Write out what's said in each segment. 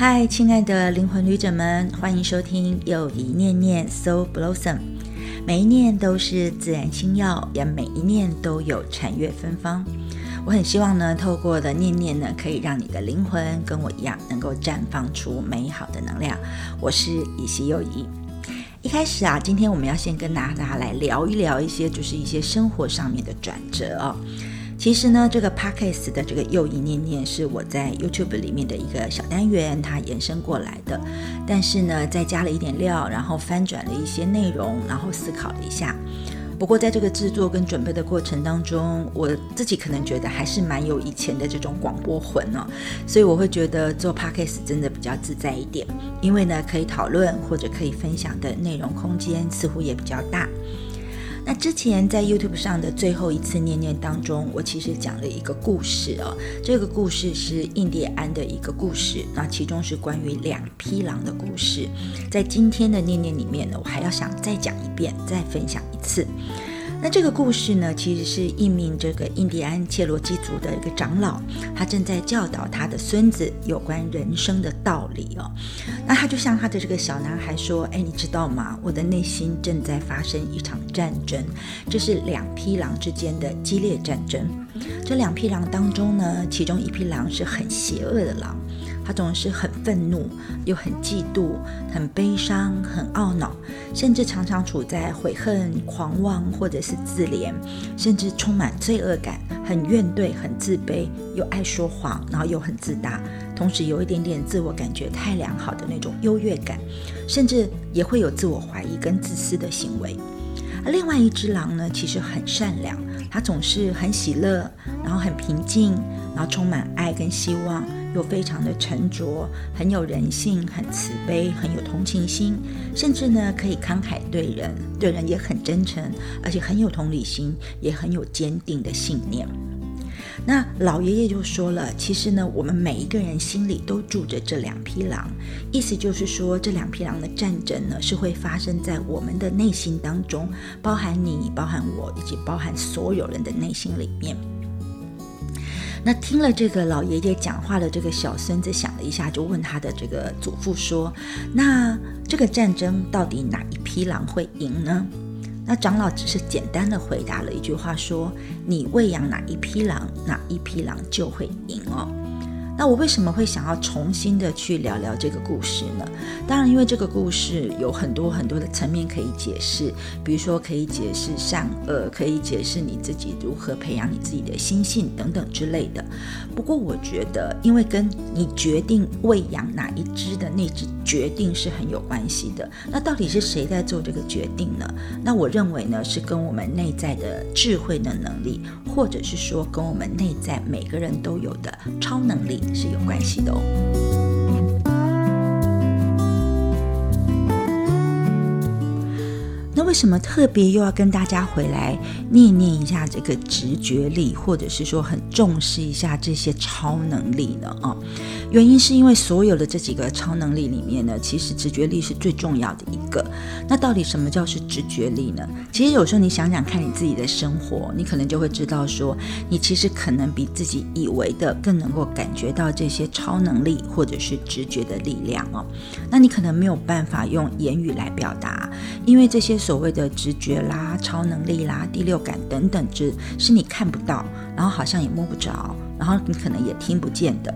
嗨，亲爱的灵魂旅者们，欢迎收听又一念念 So Blossom。每一念都是自然心药，也每一念都有禅悦芬芳。我很希望呢，透过的念念呢，可以让你的灵魂跟我一样，能够绽放出美好的能量。我是以西又一。一开始啊，今天我们要先跟大家来聊一聊一些，就是一些生活上面的转折哦。其实呢，这个 podcast 的这个又一念念是我在 YouTube 里面的一个小单元，它延伸过来的。但是呢，再加了一点料，然后翻转了一些内容，然后思考了一下。不过在这个制作跟准备的过程当中，我自己可能觉得还是蛮有以前的这种广播魂哦，所以我会觉得做 podcast 真的比较自在一点，因为呢，可以讨论或者可以分享的内容空间似乎也比较大。那之前在 YouTube 上的最后一次念念当中，我其实讲了一个故事哦。这个故事是印第安的一个故事，那其中是关于两匹狼的故事。在今天的念念里面呢，我还要想再讲一遍，再分享一次。那这个故事呢，其实是一名这个印第安切罗基族的一个长老，他正在教导他的孙子有关人生的道理哦。那他就向他的这个小男孩说：“哎，你知道吗？我的内心正在发生一场战争，这是两匹狼之间的激烈战争。这两匹狼当中呢，其中一匹狼是很邪恶的狼。”他总是很愤怒，又很嫉妒，很悲伤，很懊恼，甚至常常处在悔恨、狂妄或者是自怜，甚至充满罪恶感，很怨怼，很自卑，又爱说谎，然后又很自大，同时有一点点自我感觉太良好的那种优越感，甚至也会有自我怀疑跟自私的行为。而另外一只狼呢，其实很善良，它总是很喜乐，然后很平静，然后充满爱跟希望。又非常的沉着，很有人性，很慈悲，很有同情心，甚至呢可以慷慨对人，对人也很真诚，而且很有同理心，也很有坚定的信念。那老爷爷就说了，其实呢，我们每一个人心里都住着这两匹狼，意思就是说，这两匹狼的战争呢是会发生在我们的内心当中，包含你，包含我，以及包含所有人的内心里面。那听了这个老爷爷讲话的这个小孙子想了一下，就问他的这个祖父说：“那这个战争到底哪一匹狼会赢呢？”那长老只是简单的回答了一句话说：“你喂养哪一匹狼，哪一匹狼就会赢哦。”那我为什么会想要重新的去聊聊这个故事呢？当然，因为这个故事有很多很多的层面可以解释，比如说可以解释善恶，可以解释你自己如何培养你自己的心性等等之类的。不过，我觉得，因为跟你决定喂养哪一只的那只决定是很有关系的。那到底是谁在做这个决定呢？那我认为呢，是跟我们内在的智慧的能力，或者是说跟我们内在每个人都有的超能力。是有关系的哦。为什么特别又要跟大家回来念念一下这个直觉力，或者是说很重视一下这些超能力呢？啊？原因是因为所有的这几个超能力里面呢，其实直觉力是最重要的一个。那到底什么叫是直觉力呢？其实有时候你想想看你自己的生活，你可能就会知道说，你其实可能比自己以为的更能够感觉到这些超能力或者是直觉的力量哦。那你可能没有办法用言语来表达，因为这些所所谓的直觉啦、超能力啦、第六感等等之，是你看不到，然后好像也摸不着，然后你可能也听不见的。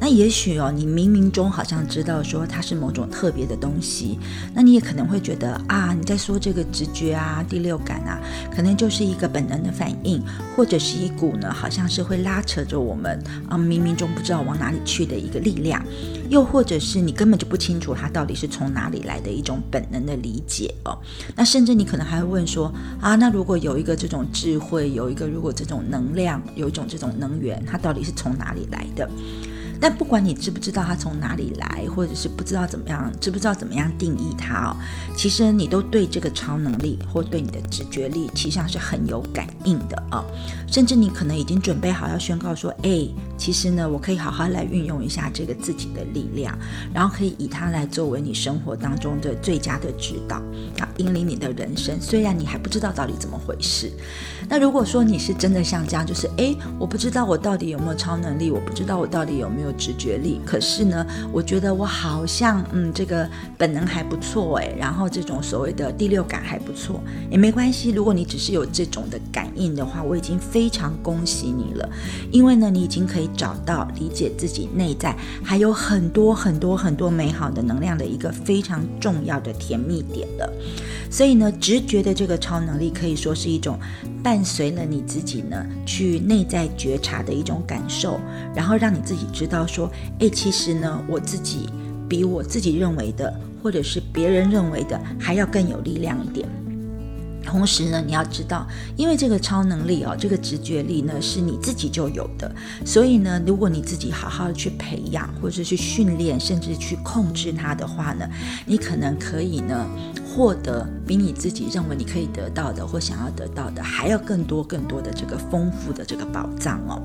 那也许哦，你冥冥中好像知道说它是某种特别的东西，那你也可能会觉得啊，你在说这个直觉啊、第六感啊，可能就是一个本能的反应，或者是一股呢，好像是会拉扯着我们啊，冥冥中不知道往哪里去的一个力量，又或者是你根本就不清楚它到底是从哪里来的一种本能的理解哦。那甚至你可能还会问说啊，那如果有一个这种智慧，有一个如果这种能量，有一种这种能源，它到底是从哪里来的？但不管你知不知道它从哪里来，或者是不知道怎么样，知不知道怎么样定义它哦，其实你都对这个超能力或对你的直觉力，其实上是很有感应的啊。甚至你可能已经准备好要宣告说，哎，其实呢，我可以好好来运用一下这个自己的力量，然后可以以它来作为你生活当中的最佳的指导啊。引领你的人生。虽然你还不知道到底怎么回事。那如果说你是真的像这样，就是诶，我不知道我到底有没有超能力，我不知道我到底有没有直觉力。可是呢，我觉得我好像嗯，这个本能还不错诶，然后这种所谓的第六感还不错，也没关系。如果你只是有这种的感应的话，我已经非常恭喜你了，因为呢，你已经可以找到理解自己内在还有很多很多很多美好的能量的一个非常重要的甜蜜点了。所以呢，直觉的这个超能力可以说是一种伴随了你自己呢去内在觉察的一种感受，然后让你自己知道说，诶，其实呢，我自己比我自己认为的，或者是别人认为的还要更有力量一点。同时呢，你要知道，因为这个超能力哦，这个直觉力呢是你自己就有的，所以呢，如果你自己好好去培养，或者去训练，甚至去控制它的话呢，你可能可以呢。获得比你自己认为你可以得到的或想要得到的还要更多更多的这个丰富的这个宝藏哦。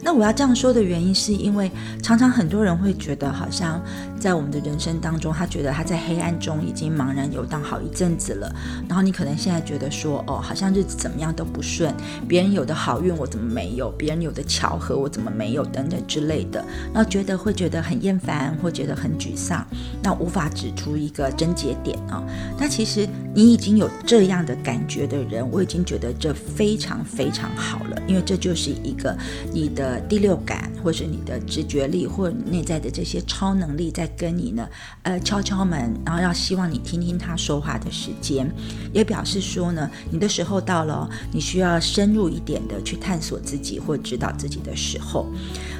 那我要这样说的原因，是因为常常很多人会觉得，好像在我们的人生当中，他觉得他在黑暗中已经茫然游荡好一阵子了。然后你可能现在觉觉得说，哦，好像日子怎么样都不顺，别人有的好运我怎么没有，别人有的巧合我怎么没有，等等之类的。那觉得会觉得很厌烦，或觉得很沮丧，那无法指出一个症结点啊。那其实你已经有这样的感觉的人，我已经觉得这非常非常好了，因为这就是一个你的第六感，或是你的直觉力，或内在的这些超能力在跟你呢，呃，敲敲门，然后要希望你听听他说话的时间，也表示说说呢，你的时候到了，你需要深入一点的去探索自己或指导自己的时候。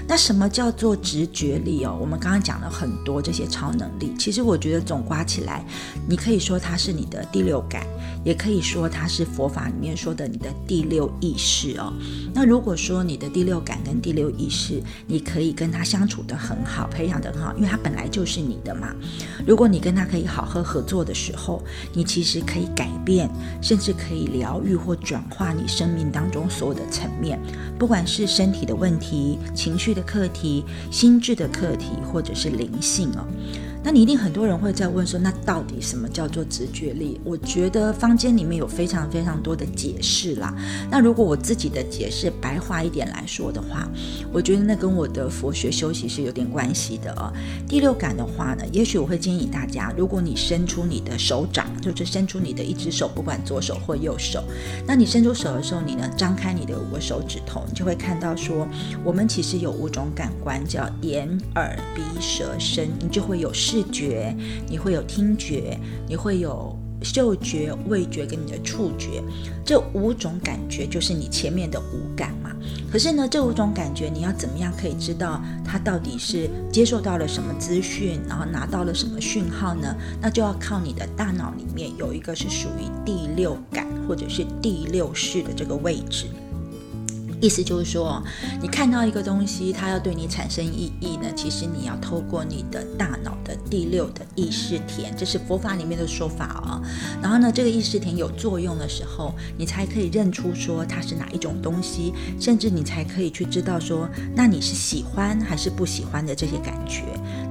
那什么叫做直觉力哦？我们刚刚讲了很多这些超能力，其实我觉得总刮起来，你可以说它是你的第六感，也可以说它是佛法里面说的你的第六意识哦。那如果说你的第六感跟第六意识，你可以跟他相处的很好，培养的很好，因为它本来就是你的嘛。如果你跟他可以好好合作的时候，你其实可以改变，甚至可以疗愈或转化你生命当中所有的层面，不管是身体的问题、情绪。的课题、心智的课题，或者是灵性哦。那你一定很多人会在问说，那到底什么叫做直觉力？我觉得坊间里面有非常非常多的解释啦。那如果我自己的解释白话一点来说的话，我觉得那跟我的佛学修习是有点关系的哦。第六感的话呢，也许我会建议大家，如果你伸出你的手掌，就是伸出你的一只手，不管左手或右手，那你伸出手的时候，你呢张开你的五个手指头，你就会看到说，我们其实有五种感官，叫眼、耳、鼻、舌、身，你就会有。视觉，你会有听觉，你会有嗅觉、味觉跟你的触觉，这五种感觉就是你前面的五感嘛。可是呢，这五种感觉你要怎么样可以知道它到底是接受到了什么资讯，然后拿到了什么讯号呢？那就要靠你的大脑里面有一个是属于第六感或者是第六视的这个位置。意思就是说，你看到一个东西，它要对你产生意义呢，其实你要透过你的大脑的第六的意识田，这是佛法里面的说法啊。然后呢，这个意识田有作用的时候，你才可以认出说它是哪一种东西，甚至你才可以去知道说，那你是喜欢还是不喜欢的这些感觉。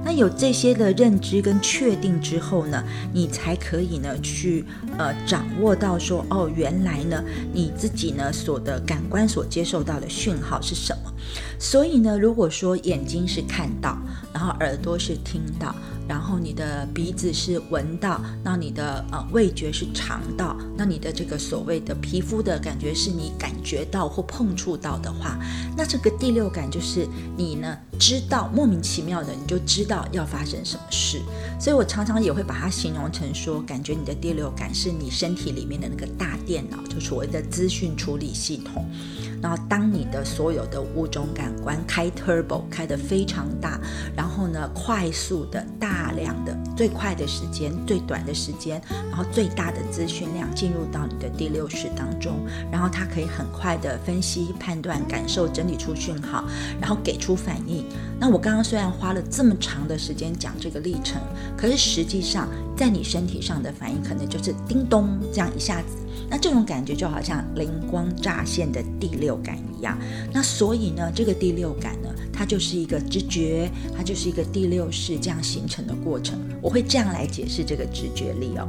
那有这些的认知跟确定之后呢，你才可以呢去呃掌握到说，哦，原来呢你自己呢所的感官所接受。到的讯号是什么？所以呢，如果说眼睛是看到，然后耳朵是听到，然后你的鼻子是闻到，那你的呃味觉是尝到，那你的这个所谓的皮肤的感觉是你感觉到或碰触到的话，那这个第六感就是你呢知道莫名其妙的你就知道要发生什么事。所以我常常也会把它形容成说，感觉你的第六感是你身体里面的那个大电脑，就所谓的资讯处理系统。然后，当你的所有的五种感官开 turbo 开得非常大，然后呢，快速的、大量的、最快的时间、最短的时间，然后最大的资讯量进入到你的第六式当中，然后它可以很快的分析、判断、感受、整理出讯号，然后给出反应。那我刚刚虽然花了这么长的时间讲这个历程，可是实际上在你身体上的反应，可能就是叮咚这样一下子。那这种感觉就好像灵光乍现的第六感一样。那所以呢，这个第六感呢？它就是一个直觉，它就是一个第六式这样形成的过程。我会这样来解释这个直觉力哦。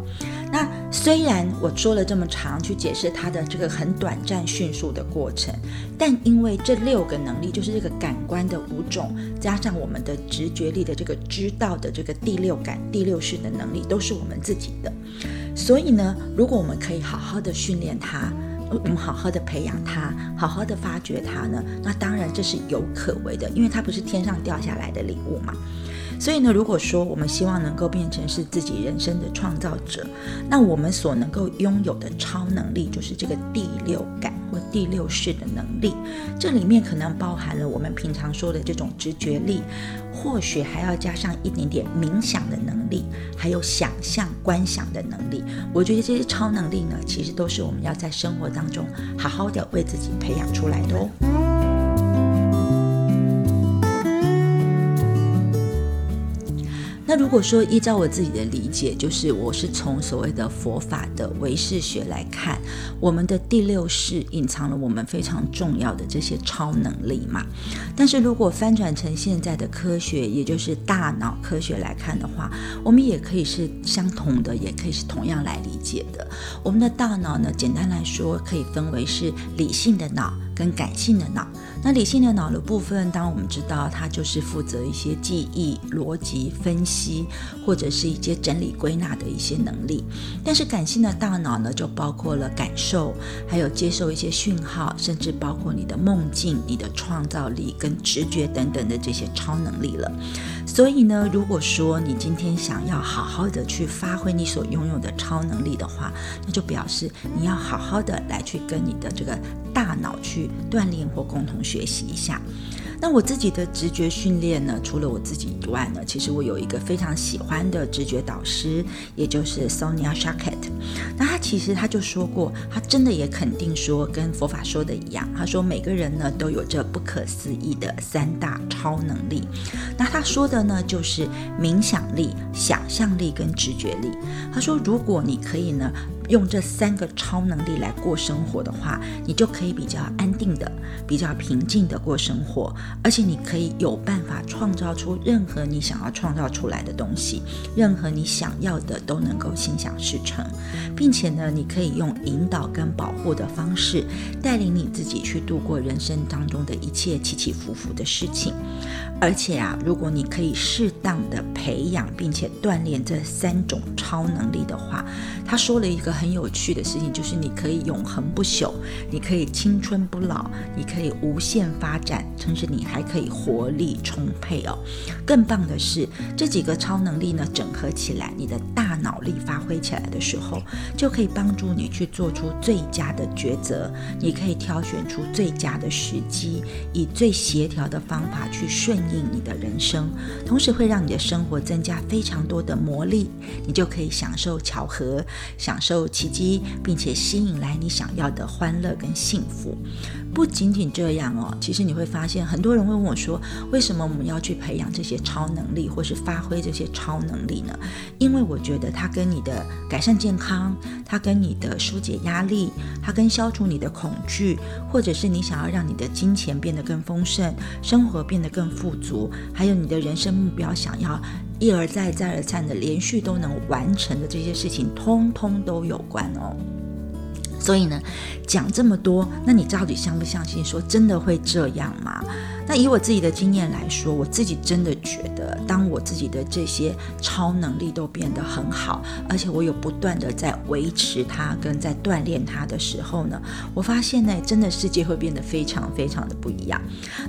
那虽然我说了这么长去解释它的这个很短暂、迅速的过程，但因为这六个能力就是这个感官的五种，加上我们的直觉力的这个知道的这个第六感、第六式的能力，都是我们自己的。所以呢，如果我们可以好好的训练它。我们好好的培养他，好好的发掘他呢？那当然这是有可为的，因为他不是天上掉下来的礼物嘛。所以呢，如果说我们希望能够变成是自己人生的创造者，那我们所能够拥有的超能力就是这个第六感或第六式的能力。这里面可能包含了我们平常说的这种直觉力。或许还要加上一点点冥想的能力，还有想象、观想的能力。我觉得这些超能力呢，其实都是我们要在生活当中好好的为自己培养出来的哦。那如果说依照我自己的理解，就是我是从所谓的佛法的唯识学来看，我们的第六式隐藏了我们非常重要的这些超能力嘛。但是如果翻转成现在的科学，也就是大脑科学来看的话，我们也可以是相同的，也可以是同样来理解的。我们的大脑呢，简单来说可以分为是理性的脑。跟感性的脑，那理性的脑的部分，当我们知道它就是负责一些记忆、逻辑分析，或者是一些整理归纳的一些能力。但是感性的大脑呢，就包括了感受，还有接受一些讯号，甚至包括你的梦境、你的创造力跟直觉等等的这些超能力了。所以呢，如果说你今天想要好好的去发挥你所拥有的超能力的话，那就表示你要好好的来去跟你的这个大脑去锻炼或共同学学习一下。那我自己的直觉训练呢？除了我自己以外呢，其实我有一个非常喜欢的直觉导师，也就是 Sonia Sharket。那他其实他就说过，他真的也肯定说，跟佛法说的一样，他说每个人呢都有着不可思议的三大超能力。那他说的呢，就是冥想力、想象力跟直觉力。他说，如果你可以呢。用这三个超能力来过生活的话，你就可以比较安定的、比较平静的过生活，而且你可以有办法创造出任何你想要创造出来的东西，任何你想要的都能够心想事成，并且呢，你可以用引导跟保护的方式，带领你自己去度过人生当中的一切起起伏伏的事情。而且啊，如果你可以适当的培养并且锻炼这三种超能力的话，他说了一个。很有趣的事情就是，你可以永恒不朽，你可以青春不老，你可以无限发展，同时你还可以活力充沛哦。更棒的是，这几个超能力呢整合起来，你的大脑力发挥起来的时候，就可以帮助你去做出最佳的抉择。你可以挑选出最佳的时机，以最协调的方法去顺应你的人生，同时会让你的生活增加非常多的魔力。你就可以享受巧合，享受受。奇迹，并且吸引来你想要的欢乐跟幸福。不仅仅这样哦，其实你会发现，很多人会问我说：“为什么我们要去培养这些超能力，或是发挥这些超能力呢？”因为我觉得它跟你的改善健康，它跟你的疏解压力，它跟消除你的恐惧，或者是你想要让你的金钱变得更丰盛，生活变得更富足，还有你的人生目标想要。一而再、再而三的连续都能完成的这些事情，通通都有关哦。所以呢，讲这么多，那你到底相不相信说真的会这样吗？那以我自己的经验来说，我自己真的觉得，当我自己的这些超能力都变得很好，而且我有不断的在维持它跟在锻炼它的时候呢，我发现呢，真的世界会变得非常非常的不一样。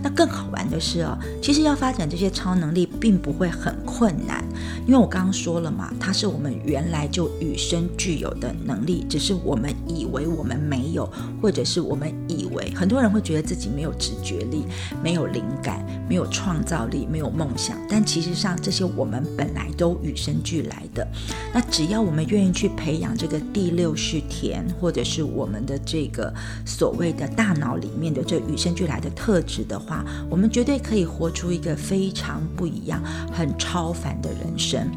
那更好玩的是哦，其实要发展这些超能力并不会很困难，因为我刚刚说了嘛，它是我们原来就与生俱有的能力，只是我们以为我们没有，或者是我们以为很多人会觉得自己没有直觉力，没有。灵感没有创造力，没有梦想，但其实上这些我们本来都与生俱来的。那只要我们愿意去培养这个第六式田，或者是我们的这个所谓的大脑里面的这与生俱来的特质的话，我们绝对可以活出一个非常不一样、很超凡的人生。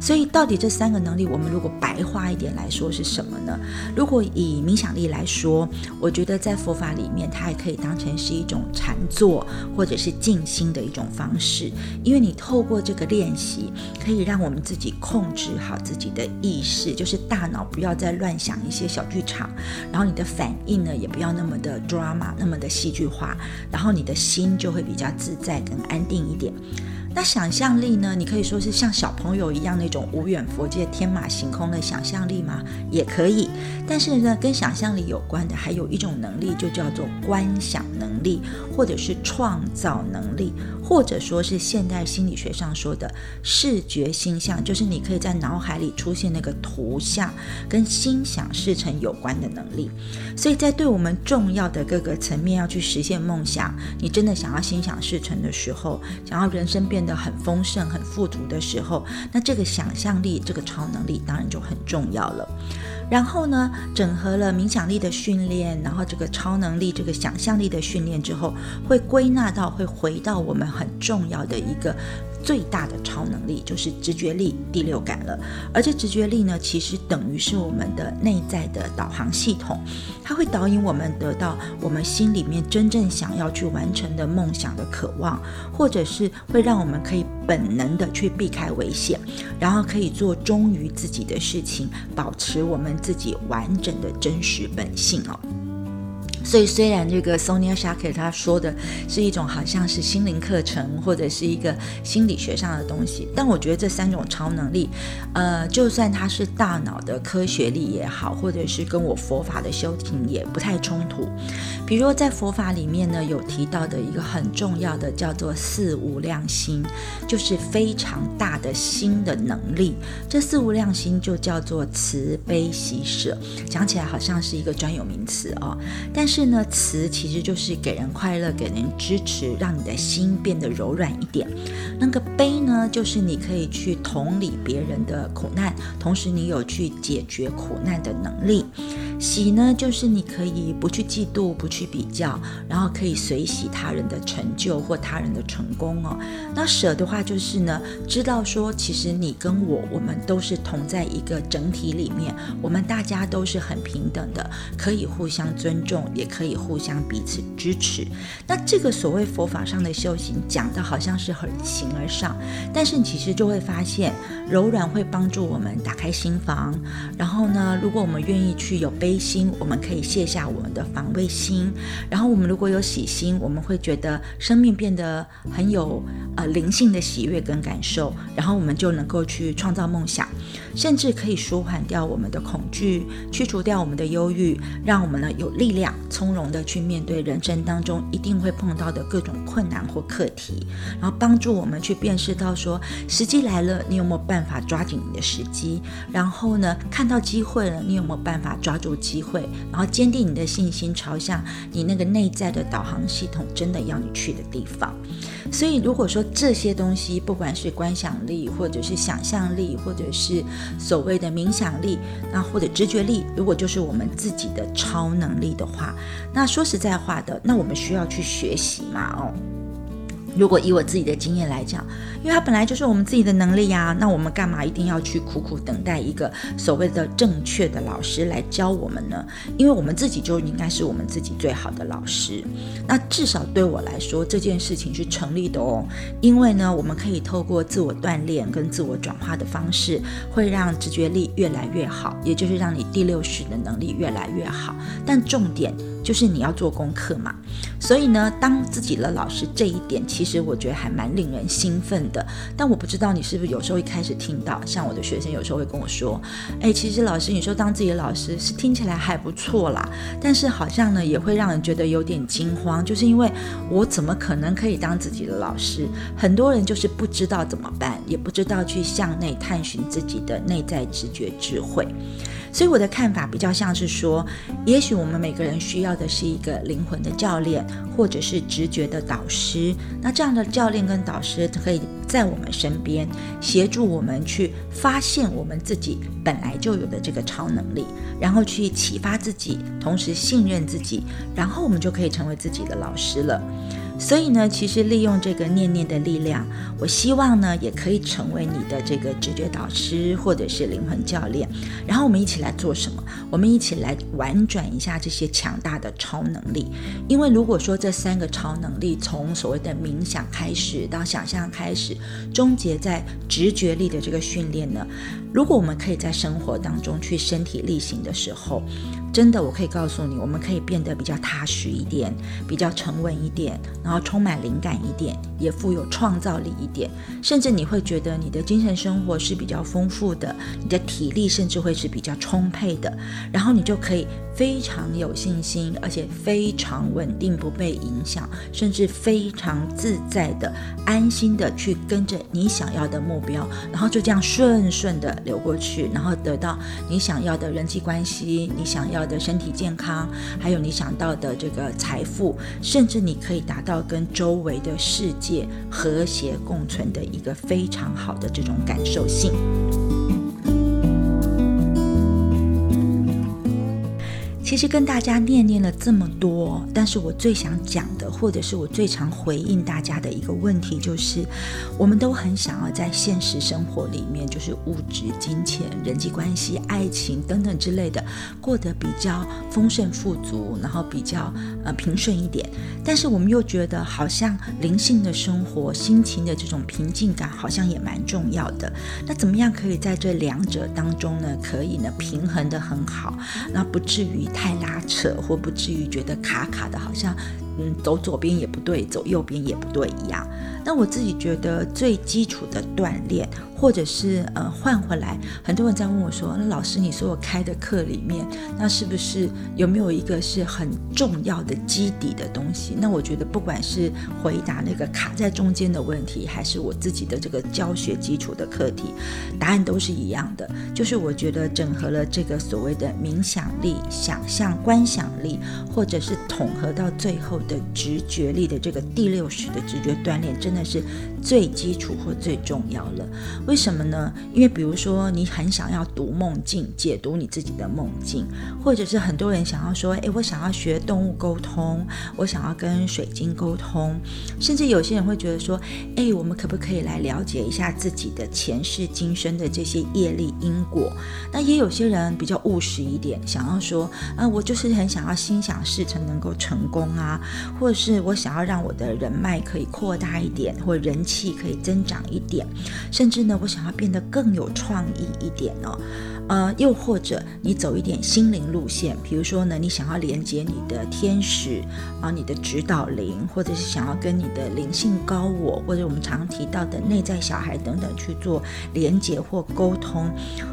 所以，到底这三个能力，我们如果白话一点来说是什么呢？如果以冥想力来说，我觉得在佛法里面，它还可以当成是一种禅坐或者是静心的一种方式，因为你透过这个练习，可以让我们自己控制好自己的意识，就是大脑不要再乱想一些小剧场，然后你的反应呢，也不要那么的 drama，那么的戏剧化，然后你的心就会比较自在跟安定一点。那想象力呢？你可以说是像小朋友一样那种无远佛界、天马行空的想象力吗？也可以。但是呢，跟想象力有关的还有一种能力，就叫做观想能力，或者是创造能力，或者说是现代心理学上说的视觉心象，就是你可以在脑海里出现那个图像，跟心想事成有关的能力。所以在对我们重要的各个层面要去实现梦想，你真的想要心想事成的时候，想要人生变。的很丰盛、很富足的时候，那这个想象力、这个超能力当然就很重要了。然后呢，整合了冥想力的训练，然后这个超能力、这个想象力的训练之后，会归纳到会回到我们很重要的一个。最大的超能力就是直觉力、第六感了。而这直觉力呢，其实等于是我们的内在的导航系统，它会导引我们得到我们心里面真正想要去完成的梦想的渴望，或者是会让我们可以本能的去避开危险，然后可以做忠于自己的事情，保持我们自己完整的真实本性哦。所以，虽然这个 Sonia Shaker 他说的是一种好像是心灵课程或者是一个心理学上的东西，但我觉得这三种超能力，呃，就算它是大脑的科学力也好，或者是跟我佛法的修行也不太冲突。比如在佛法里面呢，有提到的一个很重要的叫做四无量心，就是非常大的心的能力。这四无量心就叫做慈悲喜舍，讲起来好像是一个专有名词哦，但是。是呢，慈其实就是给人快乐，给人支持，让你的心变得柔软一点。那个悲呢，就是你可以去同理别人的苦难，同时你有去解决苦难的能力。喜呢，就是你可以不去嫉妒，不去比较，然后可以随喜他人的成就或他人的成功哦。那舍的话，就是呢，知道说其实你跟我，我们都是同在一个整体里面，我们大家都是很平等的，可以互相尊重，也可以互相彼此支持。那这个所谓佛法上的修行，讲的好像是很形而上，但是你其实就会发现，柔软会帮助我们打开心房。然后呢，如果我们愿意去有悲。心，我们可以卸下我们的防卫心，然后我们如果有喜心，我们会觉得生命变得很有呃灵性的喜悦跟感受，然后我们就能够去创造梦想，甚至可以舒缓掉我们的恐惧，去除掉我们的忧郁，让我们呢有力量从容的去面对人生当中一定会碰到的各种困难或课题，然后帮助我们去辨识到说时机来了，你有没有办法抓紧你的时机？然后呢，看到机会了，你有没有办法抓住？机会，然后坚定你的信心，朝向你那个内在的导航系统真的要你去的地方。所以，如果说这些东西，不管是观想力，或者是想象力，或者是所谓的冥想力，那或者直觉力，如果就是我们自己的超能力的话，那说实在话的，那我们需要去学习嘛？哦。如果以我自己的经验来讲，因为它本来就是我们自己的能力呀，那我们干嘛一定要去苦苦等待一个所谓的正确的老师来教我们呢？因为我们自己就应该是我们自己最好的老师。那至少对我来说，这件事情是成立的哦。因为呢，我们可以透过自我锻炼跟自我转化的方式，会让直觉力越来越好，也就是让你第六识的能力越来越好。但重点。就是你要做功课嘛，所以呢，当自己的老师这一点，其实我觉得还蛮令人兴奋的。但我不知道你是不是有时候一开始听到，像我的学生有时候会跟我说：“哎，其实老师，你说当自己的老师是听起来还不错啦，但是好像呢也会让人觉得有点惊慌，就是因为我怎么可能可以当自己的老师？很多人就是不知道怎么办，也不知道去向内探寻自己的内在直觉智慧。”所以我的看法比较像是说，也许我们每个人需要的是一个灵魂的教练，或者是直觉的导师。那这样的教练跟导师可以在我们身边，协助我们去发现我们自己本来就有的这个超能力，然后去启发自己，同时信任自己，然后我们就可以成为自己的老师了。所以呢，其实利用这个念念的力量，我希望呢，也可以成为你的这个直觉导师或者是灵魂教练。然后我们一起来做什么？我们一起来玩转一下这些强大的超能力。因为如果说这三个超能力从所谓的冥想开始到想象开始，终结在直觉力的这个训练呢，如果我们可以在生活当中去身体力行的时候。真的，我可以告诉你，我们可以变得比较踏实一点，比较沉稳一点，然后充满灵感一点，也富有创造力一点，甚至你会觉得你的精神生活是比较丰富的，你的体力甚至会是比较充沛的，然后你就可以非常有信心，而且非常稳定，不被影响，甚至非常自在的、安心的去跟着你想要的目标，然后就这样顺顺的流过去，然后得到你想要的人际关系，你想要。的身体健康，还有你想到的这个财富，甚至你可以达到跟周围的世界和谐共存的一个非常好的这种感受性。其实跟大家念念了这么多，但是我最想讲的，或者是我最常回应大家的一个问题，就是我们都很想要在现实生活里面，就是物质、金钱、人际关系、爱情等等之类的，过得比较丰盛富足，然后比较呃平顺一点。但是我们又觉得，好像灵性的生活、心情的这种平静感，好像也蛮重要的。那怎么样可以在这两者当中呢，可以呢平衡的很好，那不至于。太拉扯，或不至于觉得卡卡的，好像。嗯，走左边也不对，走右边也不对一样。那我自己觉得最基础的锻炼，或者是呃换回来，很多人在问我说：“那老师，你说我开的课里面，那是不是有没有一个是很重要的基底的东西？”那我觉得，不管是回答那个卡在中间的问题，还是我自己的这个教学基础的课题，答案都是一样的。就是我觉得整合了这个所谓的冥想力、想象、观想力，或者是统合到最后。的直觉力的这个第六式的直觉锻炼，真的是最基础或最重要了。为什么呢？因为比如说，你很想要读梦境，解读你自己的梦境，或者是很多人想要说，诶，我想要学动物沟通，我想要跟水晶沟通，甚至有些人会觉得说，诶，我们可不可以来了解一下自己的前世今生的这些业力因果？那也有些人比较务实一点，想要说，啊，我就是很想要心想事成，能够成功啊。或者是我想要让我的人脉可以扩大一点，或人气可以增长一点，甚至呢，我想要变得更有创意一点哦。呃，又或者你走一点心灵路线，比如说呢，你想要连接你的天使啊，你的指导灵，或者是想要跟你的灵性高我，或者我们常提到的内在小孩等等去做连接或沟通，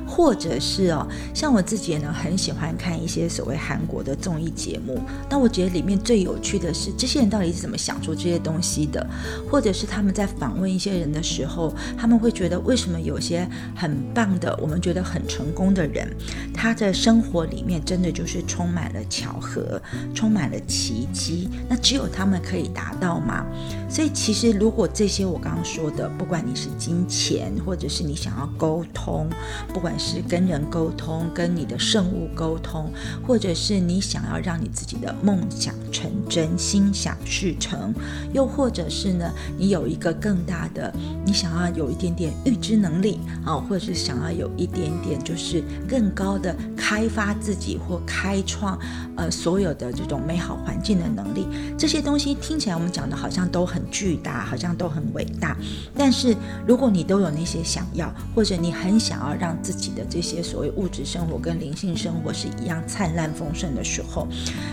或者是哦，像我自己呢，很喜欢看一些所谓韩国的综艺节目，但我觉得里面最有趣的是这些人到底是怎么想出这些东西的，或者是他们在访问一些人的时候，他们会觉得为什么有些很棒的，我们觉得很成功。的人，他的生活里面真的就是充满了巧合，充满了奇迹。那只有他们可以达到吗？所以，其实如果这些我刚刚说的，不管你是金钱，或者是你想要沟通，不管是跟人沟通，跟你的圣物沟通，或者是你想要让你自己的梦想成真，心想事成，又或者是呢，你有一个更大的，你想要有一点点预知能力啊，或者是想要有一点点就是。更高的开发自己或开创，呃，所有的这种美好环境的能力，这些东西听起来我们讲的好像都很巨大，好像都很伟大。但是如果你都有那些想要，或者你很想要让自己的这些所谓物质生活跟灵性生活是一样灿烂丰盛的时候，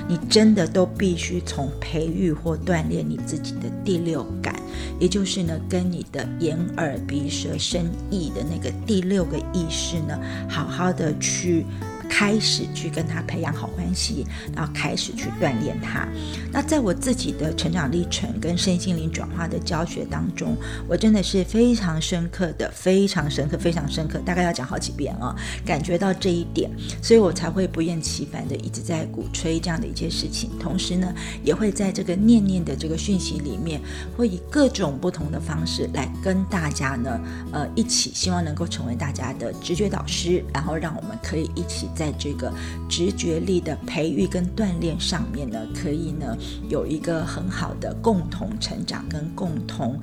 你真的都必须从培育或锻炼你自己的第六感，也就是呢，跟你的眼耳鼻舌身意的那个第六个意识呢，好。好的去。开始去跟他培养好关系，然后开始去锻炼他。那在我自己的成长历程跟身心灵转化的教学当中，我真的是非常深刻的、非常深刻、非常深刻，大概要讲好几遍啊，感觉到这一点，所以我才会不厌其烦的一直在鼓吹这样的一件事情。同时呢，也会在这个念念的这个讯息里面，会以各种不同的方式来跟大家呢，呃，一起希望能够成为大家的直觉导师，然后让我们可以一起在。在这个直觉力的培育跟锻炼上面呢，可以呢有一个很好的共同成长跟共同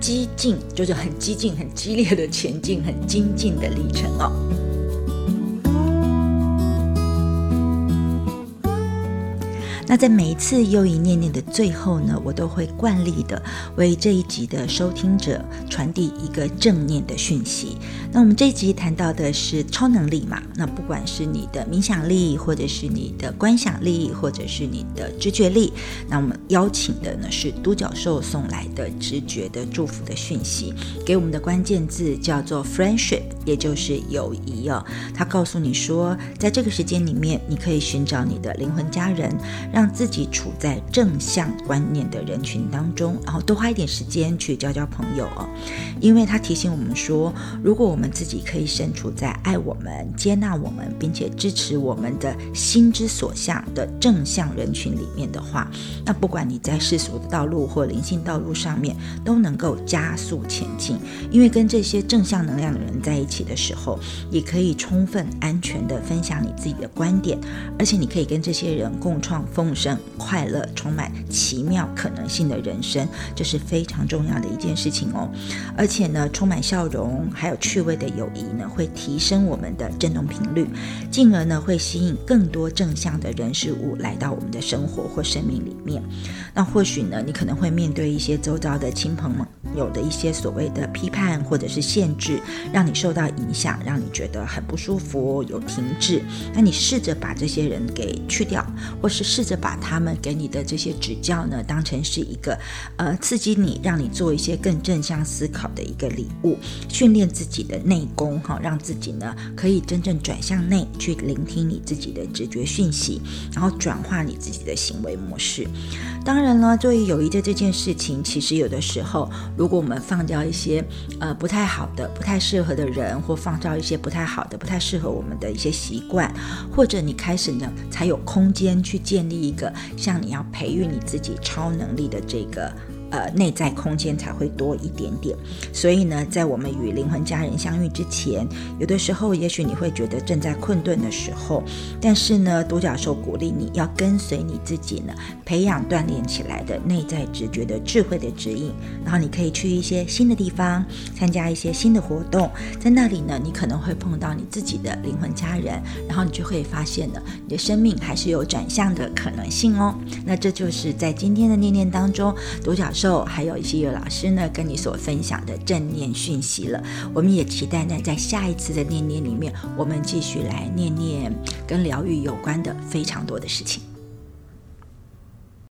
激进，就是很激进、很激烈的前进、很精进的历程哦。那在每一次又一念念的最后呢，我都会惯例的为这一集的收听者传递一个正念的讯息。那我们这一集谈到的是超能力嘛？那不管是你的冥想力，或者是你的观想力，或者是你的直觉力，那我们邀请的呢是独角兽送来的直觉的祝福的讯息，给我们的关键字叫做 friendship，也就是友谊哦。他告诉你说，在这个时间里面，你可以寻找你的灵魂家人。让自己处在正向观念的人群当中，然后多花一点时间去交交朋友哦。因为他提醒我们说，如果我们自己可以身处在爱我们、接纳我们，并且支持我们的心之所向的正向人群里面的话，那不管你在世俗的道路或灵性道路上面，都能够加速前进。因为跟这些正向能量的人在一起的时候，也可以充分安全的分享你自己的观点，而且你可以跟这些人共创丰。生快乐、充满奇妙可能性的人生，这是非常重要的一件事情哦。而且呢，充满笑容还有趣味的友谊呢，会提升我们的振动频率，进而呢，会吸引更多正向的人事物来到我们的生活或生命里面。那或许呢，你可能会面对一些周遭的亲朋们。有的一些所谓的批判或者是限制，让你受到影响，让你觉得很不舒服，有停滞。那你试着把这些人给去掉，或是试着把他们给你的这些指教呢，当成是一个呃刺激你，让你做一些更正向思考的一个礼物，训练自己的内功哈，让自己呢可以真正转向内去聆听你自己的直觉讯息，然后转化你自己的行为模式。当然了，作为友谊的这件事情，其实有的时候如如果我们放掉一些呃不太好的、不太适合的人，或放掉一些不太好的、不太适合我们的一些习惯，或者你开始呢，才有空间去建立一个像你要培育你自己超能力的这个。呃，内在空间才会多一点点。所以呢，在我们与灵魂家人相遇之前，有的时候也许你会觉得正在困顿的时候，但是呢，独角兽鼓励你要跟随你自己呢，培养锻炼起来的内在直觉的智慧的指引。然后你可以去一些新的地方，参加一些新的活动，在那里呢，你可能会碰到你自己的灵魂家人，然后你就会发现呢，你的生命还是有转向的可能性哦。那这就是在今天的念念当中，独角。兽还有一些老师呢，跟你所分享的正念讯息了。我们也期待呢，在下一次的念念里面，我们继续来念念跟疗愈有关的非常多的事情。